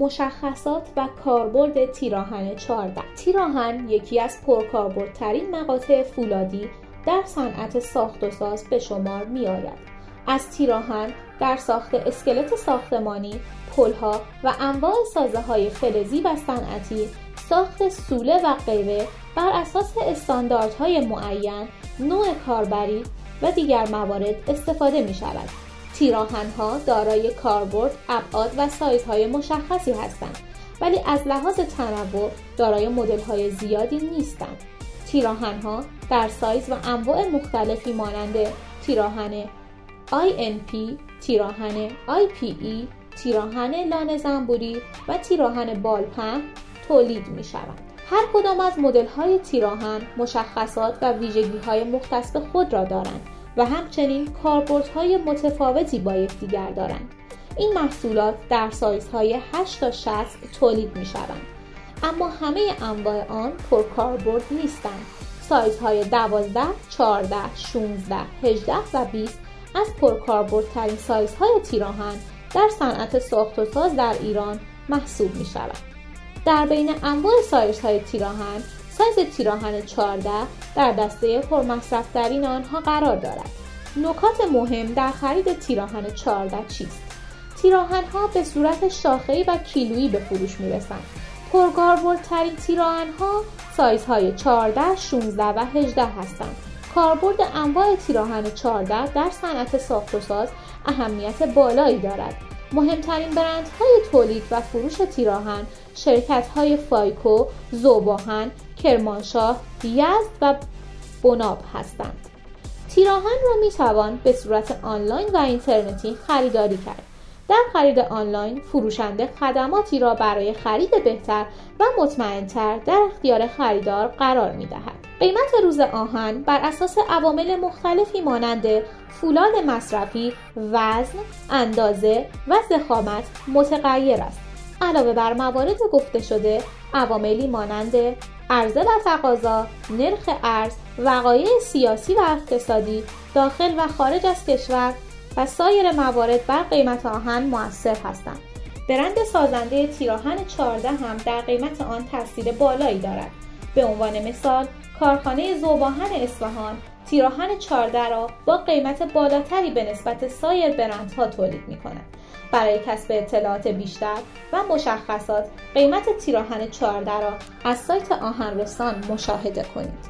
مشخصات و کاربرد تیراهن 14 تیراهن یکی از پرکاربردترین مقاطع فولادی در صنعت ساخت و ساز به شمار می آید. از تیراهن در ساخت اسکلت ساختمانی، پلها و انواع سازه های فلزی و صنعتی، ساخت سوله و غیره بر اساس استانداردهای معین، نوع کاربری و دیگر موارد استفاده می شود. تیراهن ها دارای کاربرد، ابعاد و سایزهای مشخصی هستند ولی از لحاظ تنوع دارای مدل های زیادی نیستند. تیراهن ها در سایز و انواع مختلفی مانند تیراهن INP، تیراهن IPE، تیراهن لانه زنبوری و تیراهن بالپهن تولید می شوند. هر کدام از مدل های تیراهن مشخصات و ویژگی های مختص خود را دارند و همچنین کاربردهای متفاوتی با یکدیگر دارند. این محصولات در سایزهای 8 تا 60 تولید می شوند. اما همه انواع آن پرکاربرد نیستند. سایزهای 12, 14, 16, 18 و 20 از پرکاربردترین سایزهای تیراهن در صنعت ساخت و ساز در ایران محسوب می شود. در بین انواع سایزهای تیراهن سایز تیراهن 14 در دسته پرمصرفترین آنها قرار دارد. نکات مهم در خرید تیراهن 14 چیست؟ تیراهن ها به صورت شاخه‌ای و کیلویی به فروش می‌رسند. پرکاربردترین تیراهن ها سایزهای 14, 16 و 18 هستند. کاربرد انواع تیراهن 14 در صنعت ساخت و ساز اهمیت بالایی دارد. مهمترین برندهای تولید و فروش تیراهن شرکت های فایکو، زوباهن، کرمانشاه، یزد و بناب هستند. تیراهن را می توان به صورت آنلاین و اینترنتی خریداری کرد. در خرید آنلاین فروشنده خدماتی را برای خرید بهتر و مطمئنتر در اختیار خریدار قرار می دهد. قیمت روز آهن بر اساس عوامل مختلفی مانند فولاد مصرفی، وزن، اندازه و زخامت متغیر است. علاوه بر موارد گفته شده، عواملی مانند عرضه و تقاضا، نرخ ارز، وقایع سیاسی و اقتصادی داخل و خارج از کشور و سایر موارد بر قیمت آهن موثر هستند. برند سازنده تیراهن 14 هم در قیمت آن تاثیر بالایی دارد. به عنوان مثال کارخانه زوباهن اصفهان تیراهن 14 را با قیمت بالاتری به نسبت سایر برندها تولید می کند. برای کسب اطلاعات بیشتر و مشخصات قیمت تیراهن 14 را از سایت آهنرسان مشاهده کنید.